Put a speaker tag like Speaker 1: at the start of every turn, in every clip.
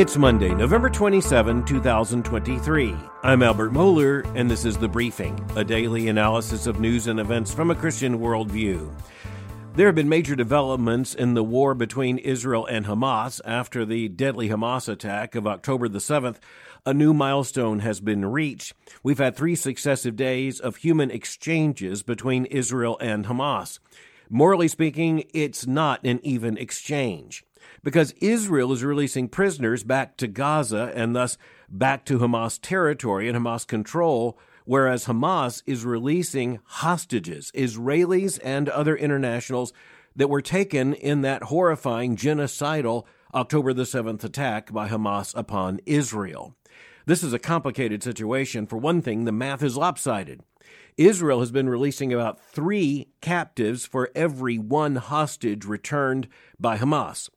Speaker 1: It's Monday, November 27, 2023. I'm Albert Mohler, and this is The Briefing, a daily analysis of news and events from a Christian worldview. There have been major developments in the war between Israel and Hamas after the deadly Hamas attack of October the 7th. A new milestone has been reached. We've had three successive days of human exchanges between Israel and Hamas. Morally speaking, it's not an even exchange because Israel is releasing prisoners back to Gaza and thus back to Hamas territory and Hamas control, whereas Hamas is releasing hostages, Israelis and other internationals that were taken in that horrifying genocidal October the 7th attack by Hamas upon Israel. This is a complicated situation. For one thing, the math is lopsided. Israel has been releasing about three captives for every one hostage returned by Hamas.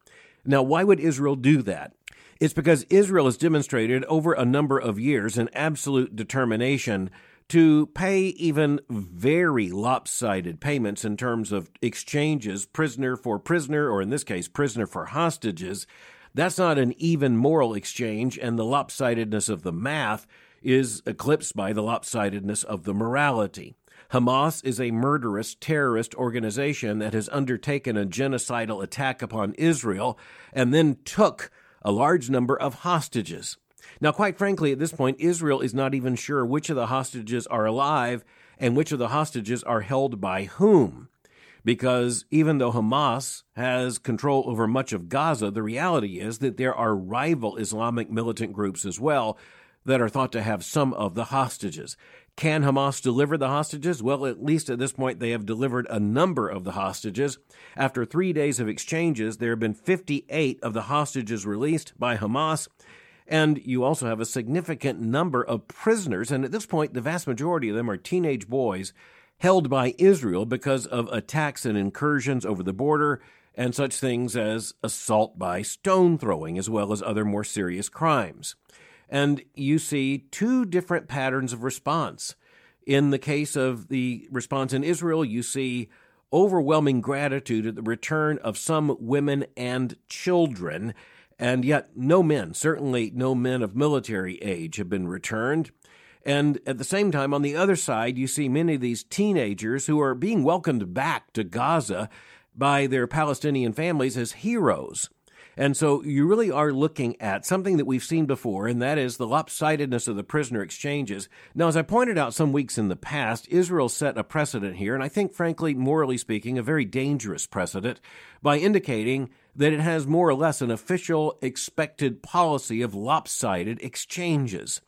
Speaker 1: Now, why would Israel do that? It's because Israel has demonstrated over a number of years an absolute determination to pay even very lopsided payments in terms of exchanges, prisoner for prisoner, or in this case, prisoner for hostages. That's not an even moral exchange, and the lopsidedness of the math is eclipsed by the lopsidedness of the morality. Hamas is a murderous terrorist organization that has undertaken a genocidal attack upon Israel and then took a large number of hostages. Now, quite frankly, at this point, Israel is not even sure which of the hostages are alive and which of the hostages are held by whom. Because even though Hamas has control over much of Gaza, the reality is that there are rival Islamic militant groups as well that are thought to have some of the hostages. Can Hamas deliver the hostages? Well, at least at this point, they have delivered a number of the hostages. After three days of exchanges, there have been 58 of the hostages released by Hamas. And you also have a significant number of prisoners. And at this point, the vast majority of them are teenage boys held by Israel because of attacks and incursions over the border and such things as assault by stone throwing, as well as other more serious crimes. And you see two different patterns of response. In the case of the response in Israel, you see overwhelming gratitude at the return of some women and children, and yet no men, certainly no men of military age, have been returned. And at the same time, on the other side, you see many of these teenagers who are being welcomed back to Gaza by their Palestinian families as heroes. And so you really are looking at something that we've seen before, and that is the lopsidedness of the prisoner exchanges. Now, as I pointed out some weeks in the past, Israel set a precedent here, and I think, frankly, morally speaking, a very dangerous precedent by indicating that it has more or less an official expected policy of lopsided exchanges.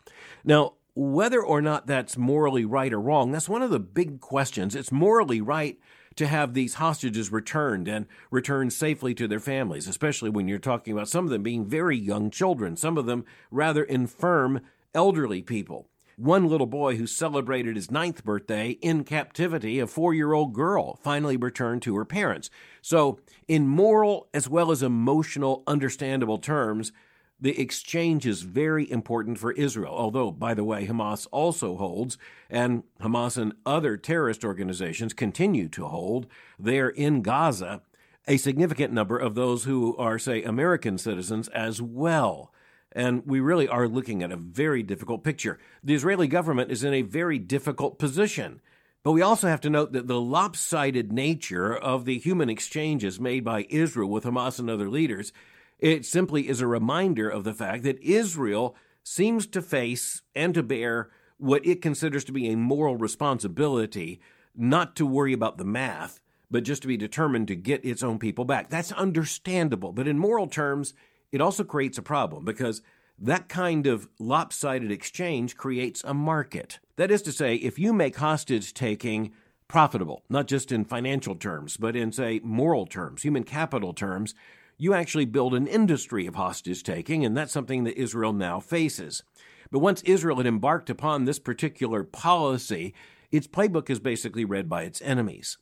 Speaker 1: Now, whether or not that's morally right or wrong, that's one of the big questions. It's morally right to have these hostages returned and returned safely to their families, especially when you're talking about some of them being very young children, some of them rather infirm elderly people. One little boy who celebrated his ninth birthday in captivity, a four year old girl finally returned to her parents. So, in moral as well as emotional, understandable terms, the exchange is very important for Israel, although, by the way, Hamas also holds, and Hamas and other terrorist organizations continue to hold there in Gaza a significant number of those who are, say, American citizens as well. And we really are looking at a very difficult picture. The Israeli government is in a very difficult position. But we also have to note that the lopsided nature of the human exchanges made by Israel with Hamas and other leaders it simply is a reminder of the fact that Israel seems to face and to bear what it considers to be a moral responsibility not to worry about the math, but just to be determined to get its own people back. That's understandable. But in moral terms, it also creates a problem because that kind of lopsided exchange creates a market. That is to say, if you make hostage taking profitable, not just in financial terms, but in, say, moral terms, human capital terms, you actually build an industry of hostage taking, and that's something that Israel now faces. But once Israel had embarked upon this particular policy, its playbook is basically read by its enemies.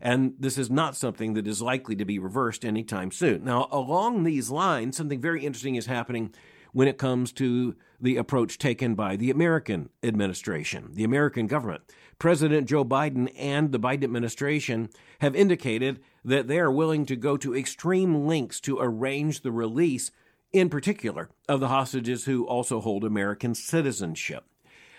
Speaker 1: And this is not something that is likely to be reversed anytime soon. Now, along these lines, something very interesting is happening when it comes to the approach taken by the American administration, the American government. President Joe Biden and the Biden administration have indicated that they are willing to go to extreme lengths to arrange the release, in particular, of the hostages who also hold American citizenship.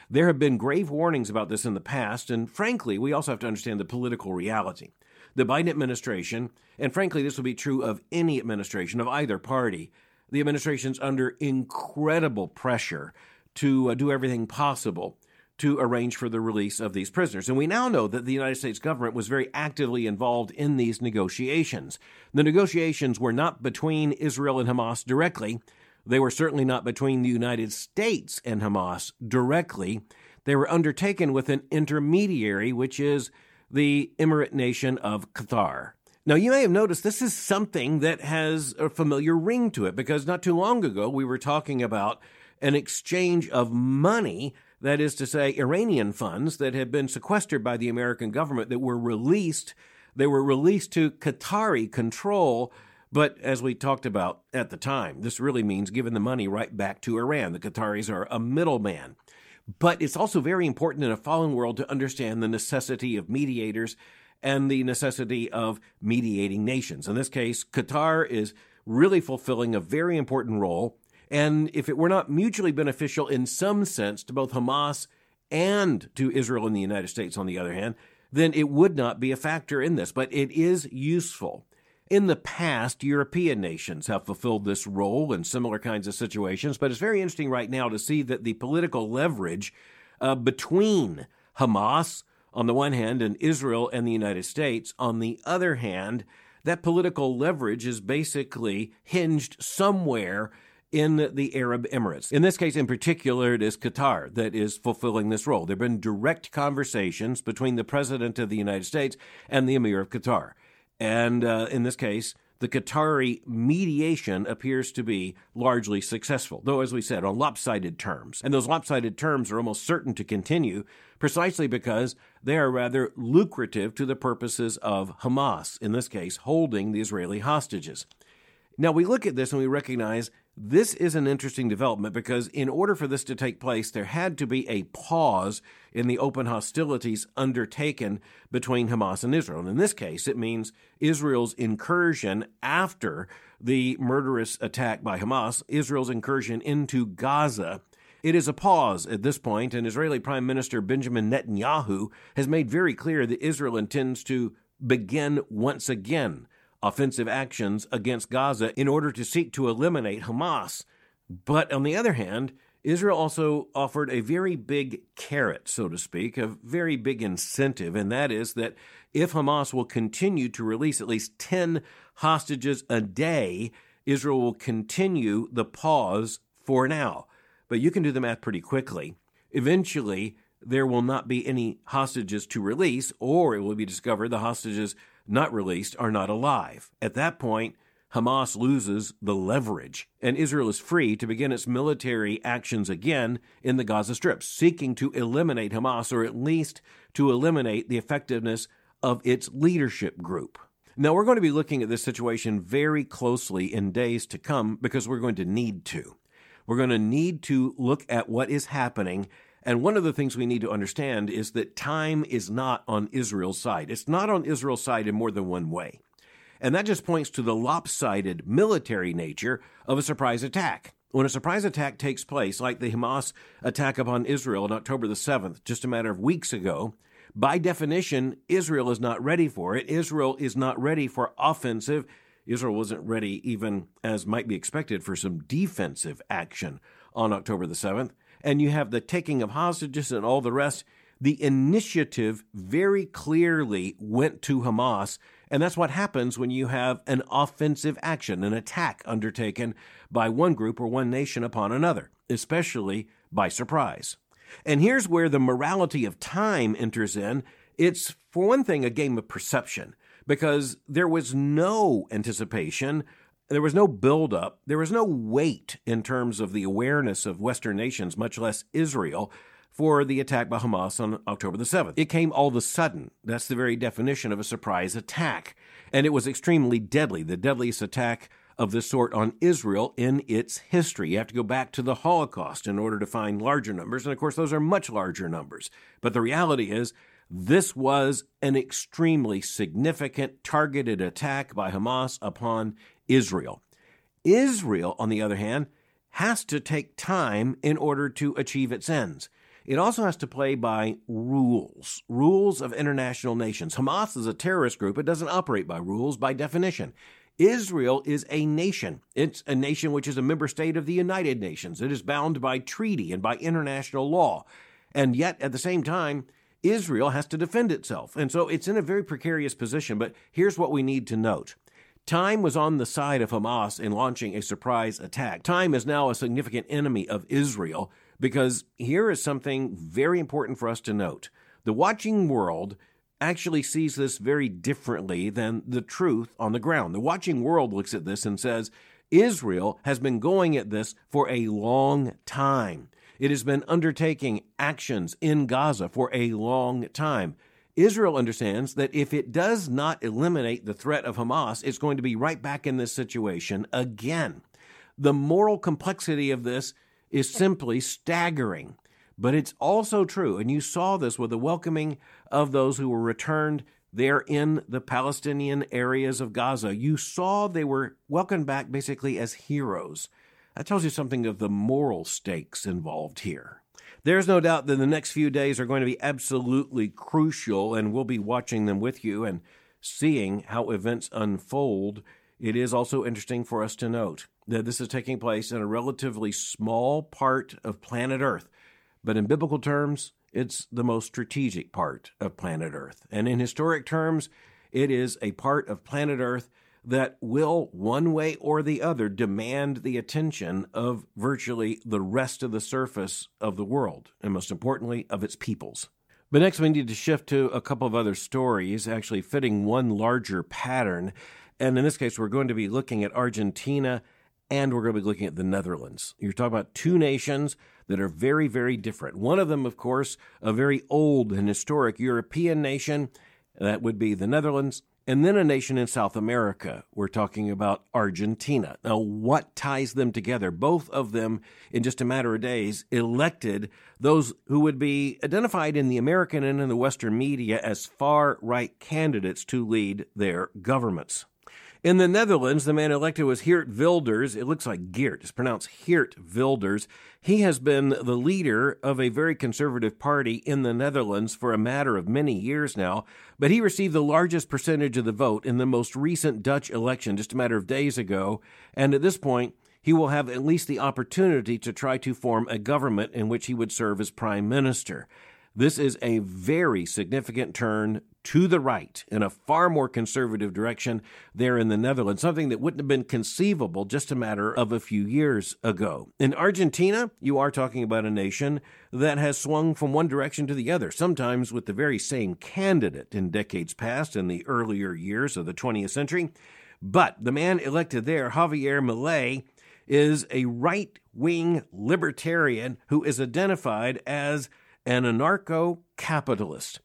Speaker 1: There have been grave warnings about this in the past, and frankly, we also have to understand the political reality. The Biden administration, and frankly, this will be true of any administration of either party, the administration's under incredible pressure to uh, do everything possible to arrange for the release of these prisoners. And we now know that the United States government was very actively involved in these negotiations. The negotiations were not between Israel and Hamas directly. They were certainly not between the United States and Hamas directly. They were undertaken with an intermediary, which is the Emirate nation of Qatar. Now, you may have noticed this is something that has a familiar ring to it because not too long ago we were talking about an exchange of money, that is to say, Iranian funds that had been sequestered by the American government that were released. They were released to Qatari control. But as we talked about at the time, this really means giving the money right back to Iran. The Qataris are a middleman. But it's also very important in a fallen world to understand the necessity of mediators and the necessity of mediating nations. In this case, Qatar is really fulfilling a very important role. And if it were not mutually beneficial in some sense to both Hamas and to Israel and the United States, on the other hand, then it would not be a factor in this. But it is useful. In the past, European nations have fulfilled this role in similar kinds of situations, but it's very interesting right now to see that the political leverage uh, between Hamas, on the one hand, and Israel and the United States on the other hand, that political leverage is basically hinged somewhere in the Arab Emirates. In this case, in particular, it is Qatar that is fulfilling this role. There have been direct conversations between the President of the United States and the Emir of Qatar. And uh, in this case, the Qatari mediation appears to be largely successful, though, as we said, on lopsided terms. And those lopsided terms are almost certain to continue precisely because they are rather lucrative to the purposes of Hamas, in this case, holding the Israeli hostages. Now, we look at this and we recognize this is an interesting development because, in order for this to take place, there had to be a pause in the open hostilities undertaken between Hamas and Israel. And in this case, it means Israel's incursion after the murderous attack by Hamas, Israel's incursion into Gaza. It is a pause at this point, and Israeli Prime Minister Benjamin Netanyahu has made very clear that Israel intends to begin once again offensive actions against Gaza in order to seek to eliminate Hamas. But on the other hand, Israel also offered a very big carrot, so to speak, a very big incentive, and that is that if Hamas will continue to release at least 10 hostages a day, Israel will continue the pause for now. But you can do the math pretty quickly. Eventually, there will not be any hostages to release, or it will be discovered the hostages not released are not alive. At that point, Hamas loses the leverage, and Israel is free to begin its military actions again in the Gaza Strip, seeking to eliminate Hamas or at least to eliminate the effectiveness of its leadership group. Now, we're going to be looking at this situation very closely in days to come because we're going to need to. We're going to need to look at what is happening and one of the things we need to understand is that time is not on Israel's side. It's not on Israel's side in more than one way. And that just points to the lopsided military nature of a surprise attack. When a surprise attack takes place, like the Hamas attack upon Israel on October the 7th, just a matter of weeks ago, by definition, Israel is not ready for it. Israel is not ready for offensive. Israel wasn't ready, even as might be expected, for some defensive action on October the 7th and you have the taking of hostages and all the rest. The initiative very clearly went to Hamas. And that's what happens when you have an offensive action, an attack undertaken by one group or one nation upon another, especially by surprise. And here's where the morality of time enters in. It's, for one thing, a game of perception, because there was no anticipation there was no buildup. There was no weight in terms of the awareness of Western nations, much less Israel, for the attack by Hamas on October the 7th. It came all of a sudden. That's the very definition of a surprise attack. And it was extremely deadly, the deadliest attack of this sort on Israel in its history. You have to go back to the Holocaust in order to find larger numbers. And of course, those are much larger numbers. But the reality is, this was an extremely significant targeted attack by Hamas upon Israel. Israel, on the other hand, has to take time in order to achieve its ends. It also has to play by rules, rules of international nations. Hamas is a terrorist group. It doesn't operate by rules by definition. Israel is a nation. It's a nation which is a member state of the United Nations. It is bound by treaty and by international law. And yet, at the same time, Israel has to defend itself. And so it's in a very precarious position. But here's what we need to note Time was on the side of Hamas in launching a surprise attack. Time is now a significant enemy of Israel because here is something very important for us to note. The watching world actually sees this very differently than the truth on the ground. The watching world looks at this and says, Israel has been going at this for a long time. It has been undertaking actions in Gaza for a long time. Israel understands that if it does not eliminate the threat of Hamas, it's going to be right back in this situation again. The moral complexity of this is simply staggering. But it's also true, and you saw this with the welcoming of those who were returned there in the Palestinian areas of Gaza. You saw they were welcomed back basically as heroes. That tells you something of the moral stakes involved here. There's no doubt that the next few days are going to be absolutely crucial, and we'll be watching them with you and seeing how events unfold. It is also interesting for us to note that this is taking place in a relatively small part of planet Earth, but in biblical terms, it's the most strategic part of planet Earth. And in historic terms, it is a part of planet Earth that will, one way or the other, demand the attention of virtually the rest of the surface of the world, and most importantly, of its peoples. But next, we need to shift to a couple of other stories, actually fitting one larger pattern. And in this case, we're going to be looking at Argentina and we're going to be looking at the Netherlands. You're talking about two nations that are very, very different. One of them, of course, a very old and historic European nation, that would be the Netherlands. And then a nation in South America. We're talking about Argentina. Now, what ties them together? Both of them, in just a matter of days, elected those who would be identified in the American and in the Western media as far right candidates to lead their governments. In the Netherlands, the man elected was Geert Wilders. It looks like Geert. It's pronounced Geert Wilders. He has been the leader of a very conservative party in the Netherlands for a matter of many years now, but he received the largest percentage of the vote in the most recent Dutch election just a matter of days ago. And at this point, he will have at least the opportunity to try to form a government in which he would serve as prime minister. This is a very significant turn to the right in a far more conservative direction there in the Netherlands, something that wouldn't have been conceivable just a matter of a few years ago. In Argentina, you are talking about a nation that has swung from one direction to the other, sometimes with the very same candidate in decades past in the earlier years of the 20th century. But the man elected there, Javier Milei, is a right wing libertarian who is identified as an anarcho capitalist.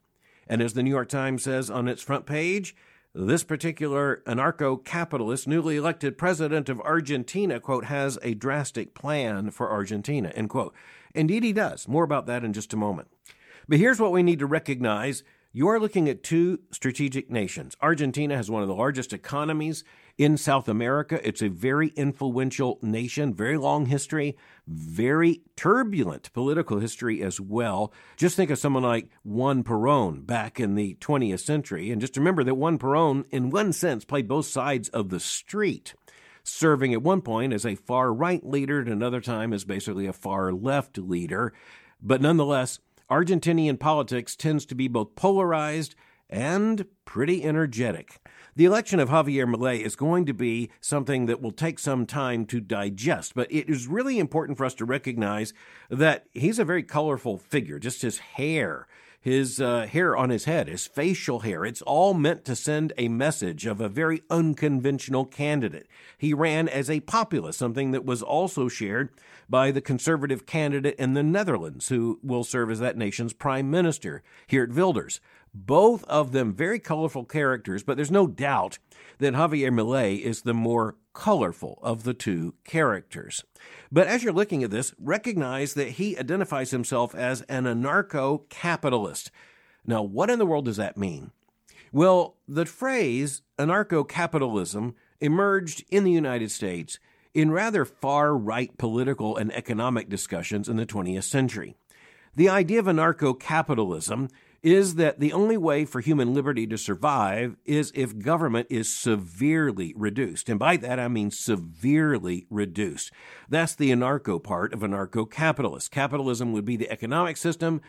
Speaker 1: And as the New York Times says on its front page, this particular anarcho capitalist, newly elected president of Argentina, quote, has a drastic plan for Argentina, end quote. Indeed, he does. More about that in just a moment. But here's what we need to recognize you are looking at two strategic nations. Argentina has one of the largest economies in South America. It's a very influential nation, very long history, very turbulent political history as well. Just think of someone like Juan Perón back in the 20th century. And just remember that Juan Perón, in one sense, played both sides of the street serving at one point as a far right leader at another time as basically a far left leader. But nonetheless, Argentinian politics tends to be both polarized and pretty energetic. The election of Javier Milei is going to be something that will take some time to digest, but it is really important for us to recognize that he's a very colorful figure. Just his hair, his uh, hair on his head, his facial hair, it's all meant to send a message of a very unconventional candidate. He ran as a populist, something that was also shared by the conservative candidate in the Netherlands, who will serve as that nation's prime minister, Geert Wilders. Both of them very colorful characters, but there's no doubt that Javier Milei is the more colorful of the two characters. But as you're looking at this, recognize that he identifies himself as an anarcho capitalist. Now, what in the world does that mean? Well, the phrase anarcho capitalism emerged in the United States in rather far right political and economic discussions in the 20th century. The idea of anarcho capitalism is that the only way for human liberty to survive is if government is severely reduced. And by that, I mean severely reduced. That's the anarcho part of anarcho capitalist. Capitalism would be the economic system.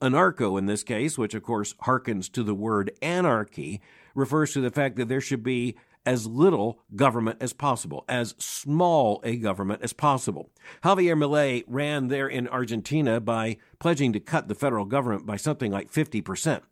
Speaker 1: Anarcho, in this case, which of course harkens to the word anarchy, refers to the fact that there should be as little government as possible, as small a government as possible. Javier Milei ran there in Argentina by pledging to cut the federal government by something like 50%.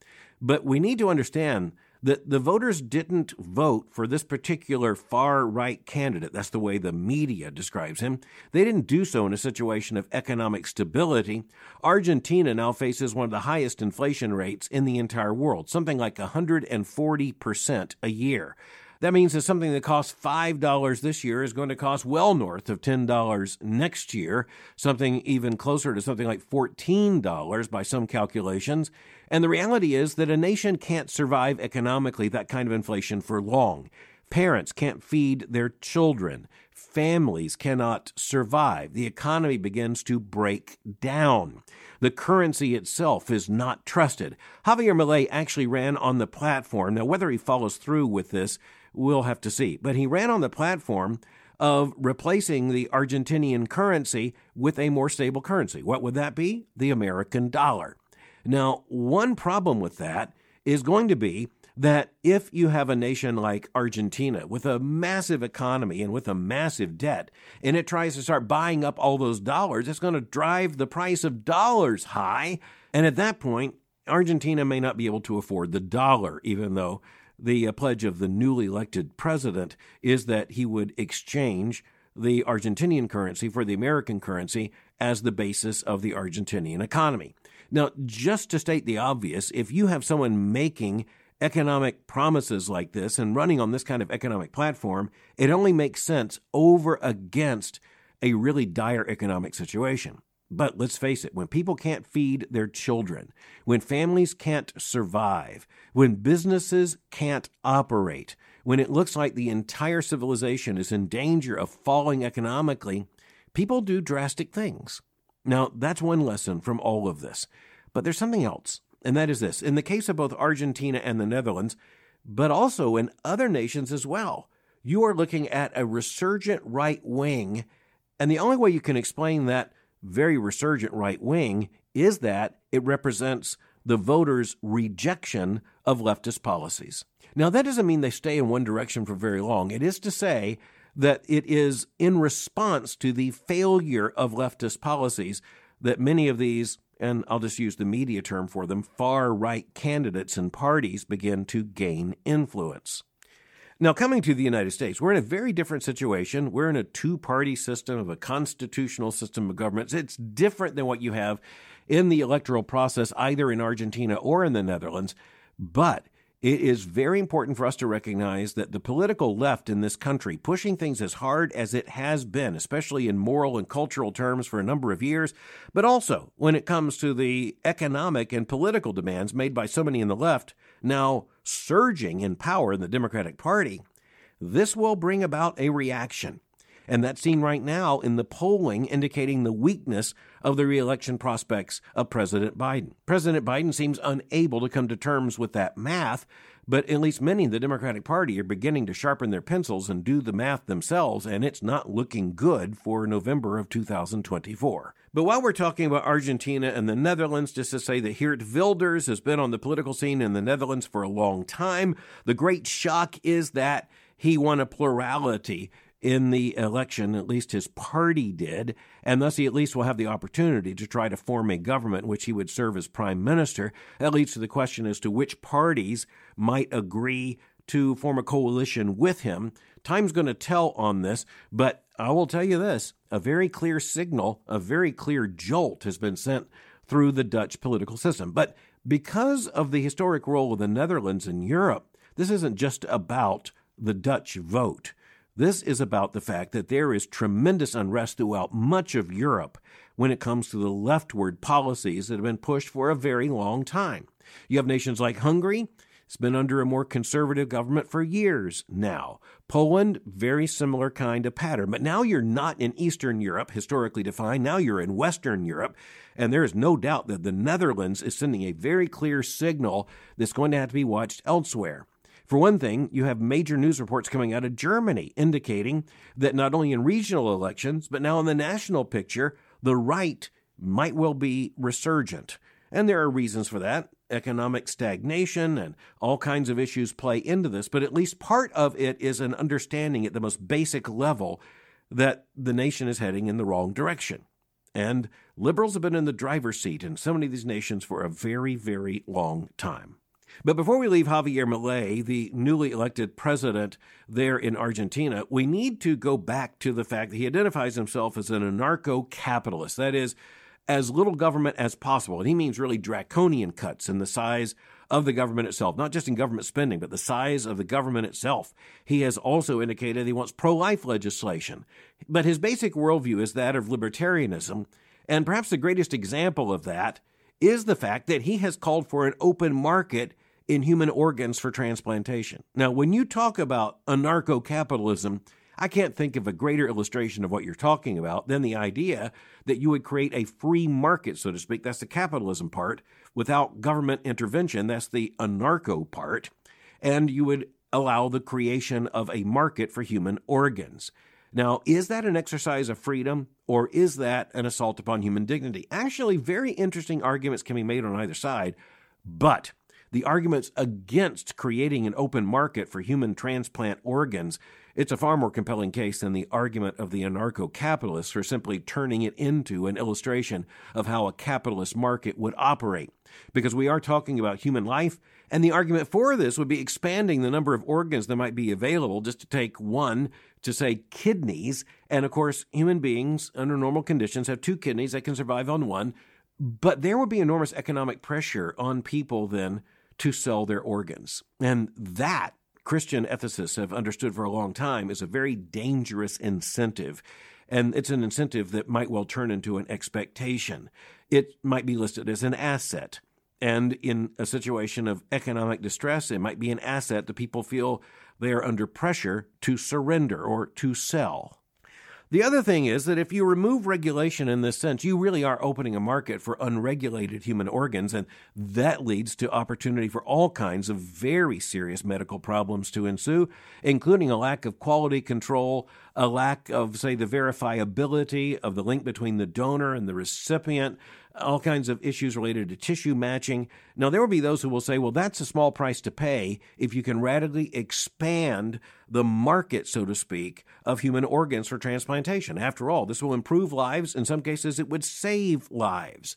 Speaker 1: But we need to understand that the voters didn't vote for this particular far right candidate. That's the way the media describes him. They didn't do so in a situation of economic stability. Argentina now faces one of the highest inflation rates in the entire world, something like 140% a year. That means that something that costs $5 this year is going to cost well north of $10 next year, something even closer to something like $14 by some calculations. And the reality is that a nation can't survive economically that kind of inflation for long. Parents can't feed their children. Families cannot survive. The economy begins to break down. The currency itself is not trusted. Javier Milei actually ran on the platform. Now, whether he follows through with this We'll have to see. But he ran on the platform of replacing the Argentinian currency with a more stable currency. What would that be? The American dollar. Now, one problem with that is going to be that if you have a nation like Argentina with a massive economy and with a massive debt, and it tries to start buying up all those dollars, it's going to drive the price of dollars high. And at that point, Argentina may not be able to afford the dollar, even though the uh, pledge of the newly elected president is that he would exchange the Argentinian currency for the American currency as the basis of the Argentinian economy. Now, just to state the obvious, if you have someone making economic promises like this and running on this kind of economic platform, it only makes sense over against a really dire economic situation. But let's face it, when people can't feed their children, when families can't survive, when businesses can't operate, when it looks like the entire civilization is in danger of falling economically, people do drastic things. Now, that's one lesson from all of this. But there's something else, and that is this in the case of both Argentina and the Netherlands, but also in other nations as well, you are looking at a resurgent right wing. And the only way you can explain that very resurgent right wing is that it represents the voters' rejection of leftist policies. Now, that doesn't mean they stay in one direction for very long. It is to say that it is in response to the failure of leftist policies that many of these, and I'll just use the media term for them, far right candidates and parties begin to gain influence. Now, coming to the United States, we're in a very different situation. We're in a two party system of a constitutional system of governments. It's different than what you have in the electoral process, either in Argentina or in the Netherlands. But it is very important for us to recognize that the political left in this country, pushing things as hard as it has been, especially in moral and cultural terms for a number of years, but also when it comes to the economic and political demands made by so many in the left, now surging in power in the Democratic Party, this will bring about a reaction. And that's seen right now in the polling indicating the weakness of the reelection prospects of President Biden. President Biden seems unable to come to terms with that math, but at least many in the Democratic Party are beginning to sharpen their pencils and do the math themselves, and it's not looking good for November of 2024. But while we're talking about Argentina and the Netherlands, just to say that Geert Wilders has been on the political scene in the Netherlands for a long time, the great shock is that he won a plurality in the election, at least his party did, and thus he at least will have the opportunity to try to form a government in which he would serve as prime minister. That leads to the question as to which parties might agree to form a coalition with him. Time's going to tell on this, but I will tell you this a very clear signal, a very clear jolt has been sent through the Dutch political system. But because of the historic role of the Netherlands in Europe, this isn't just about the Dutch vote. This is about the fact that there is tremendous unrest throughout much of Europe when it comes to the leftward policies that have been pushed for a very long time. You have nations like Hungary, it's been under a more conservative government for years now. Poland, very similar kind of pattern. But now you're not in Eastern Europe, historically defined. Now you're in Western Europe. And there is no doubt that the Netherlands is sending a very clear signal that's going to have to be watched elsewhere. For one thing, you have major news reports coming out of Germany indicating that not only in regional elections, but now in the national picture, the right might well be resurgent. And there are reasons for that. Economic stagnation and all kinds of issues play into this, but at least part of it is an understanding at the most basic level that the nation is heading in the wrong direction. And liberals have been in the driver's seat in so many of these nations for a very, very long time. But before we leave Javier Milei, the newly elected president there in Argentina, we need to go back to the fact that he identifies himself as an anarcho capitalist. That is, as little government as possible. And he means really draconian cuts in the size of the government itself, not just in government spending, but the size of the government itself. He has also indicated he wants pro life legislation. But his basic worldview is that of libertarianism. And perhaps the greatest example of that is the fact that he has called for an open market in human organs for transplantation. Now, when you talk about anarcho capitalism, I can't think of a greater illustration of what you're talking about than the idea that you would create a free market, so to speak. That's the capitalism part without government intervention. That's the anarcho part. And you would allow the creation of a market for human organs. Now, is that an exercise of freedom or is that an assault upon human dignity? Actually, very interesting arguments can be made on either side, but the arguments against creating an open market for human transplant organs it's a far more compelling case than the argument of the anarcho capitalists for simply turning it into an illustration of how a capitalist market would operate, because we are talking about human life, and the argument for this would be expanding the number of organs that might be available just to take one to say kidneys. And of course, human beings under normal conditions have two kidneys that can survive on one, but there would be enormous economic pressure on people then to sell their organs. And that Christian ethicists have understood for a long time is a very dangerous incentive. And it's an incentive that might well turn into an expectation. It might be listed as an asset. And in a situation of economic distress, it might be an asset that people feel they are under pressure to surrender or to sell. The other thing is that if you remove regulation in this sense, you really are opening a market for unregulated human organs, and that leads to opportunity for all kinds of very serious medical problems to ensue, including a lack of quality control, a lack of, say, the verifiability of the link between the donor and the recipient, all kinds of issues related to tissue matching. Now, there will be those who will say, well, that's a small price to pay if you can radically expand the market, so to speak, of human organs for transplantation. After all, this will improve lives. In some cases, it would save lives.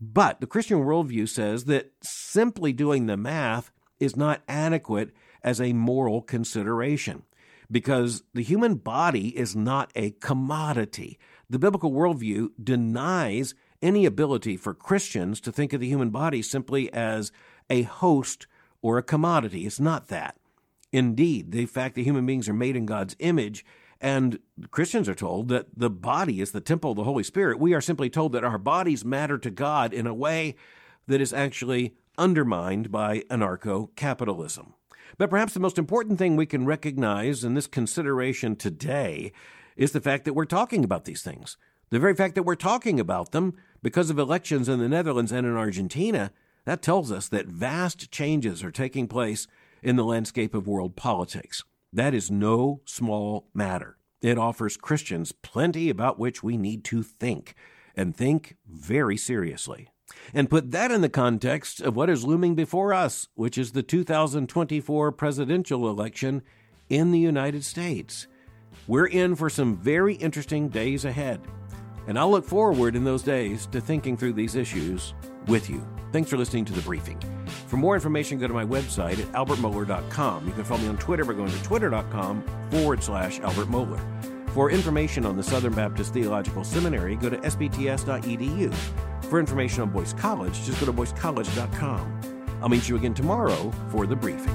Speaker 1: But the Christian worldview says that simply doing the math is not adequate as a moral consideration because the human body is not a commodity. The biblical worldview denies any ability for Christians to think of the human body simply as a host or a commodity. It's not that. Indeed, the fact that human beings are made in God's image and Christians are told that the body is the temple of the Holy Spirit. We are simply told that our bodies matter to God in a way that is actually undermined by anarcho capitalism. But perhaps the most important thing we can recognize in this consideration today is the fact that we're talking about these things. The very fact that we're talking about them because of elections in the Netherlands and in Argentina, that tells us that vast changes are taking place in the landscape of world politics. That is no small matter. It offers Christians plenty about which we need to think, and think very seriously and put that in the context of what is looming before us, which is the 2024 presidential election in the United States. We're in for some very interesting days ahead, and I'll look forward in those days to thinking through these issues with you. Thanks for listening to the briefing. For more information, go to my website at albertmohler.com. You can follow me on Twitter by going to twitter.com forward slash Albert Mohler. For information on the Southern Baptist Theological Seminary, go to sbts.edu. For information on Boyce College, just go to boycecollege.com. I'll meet you again tomorrow for the briefing.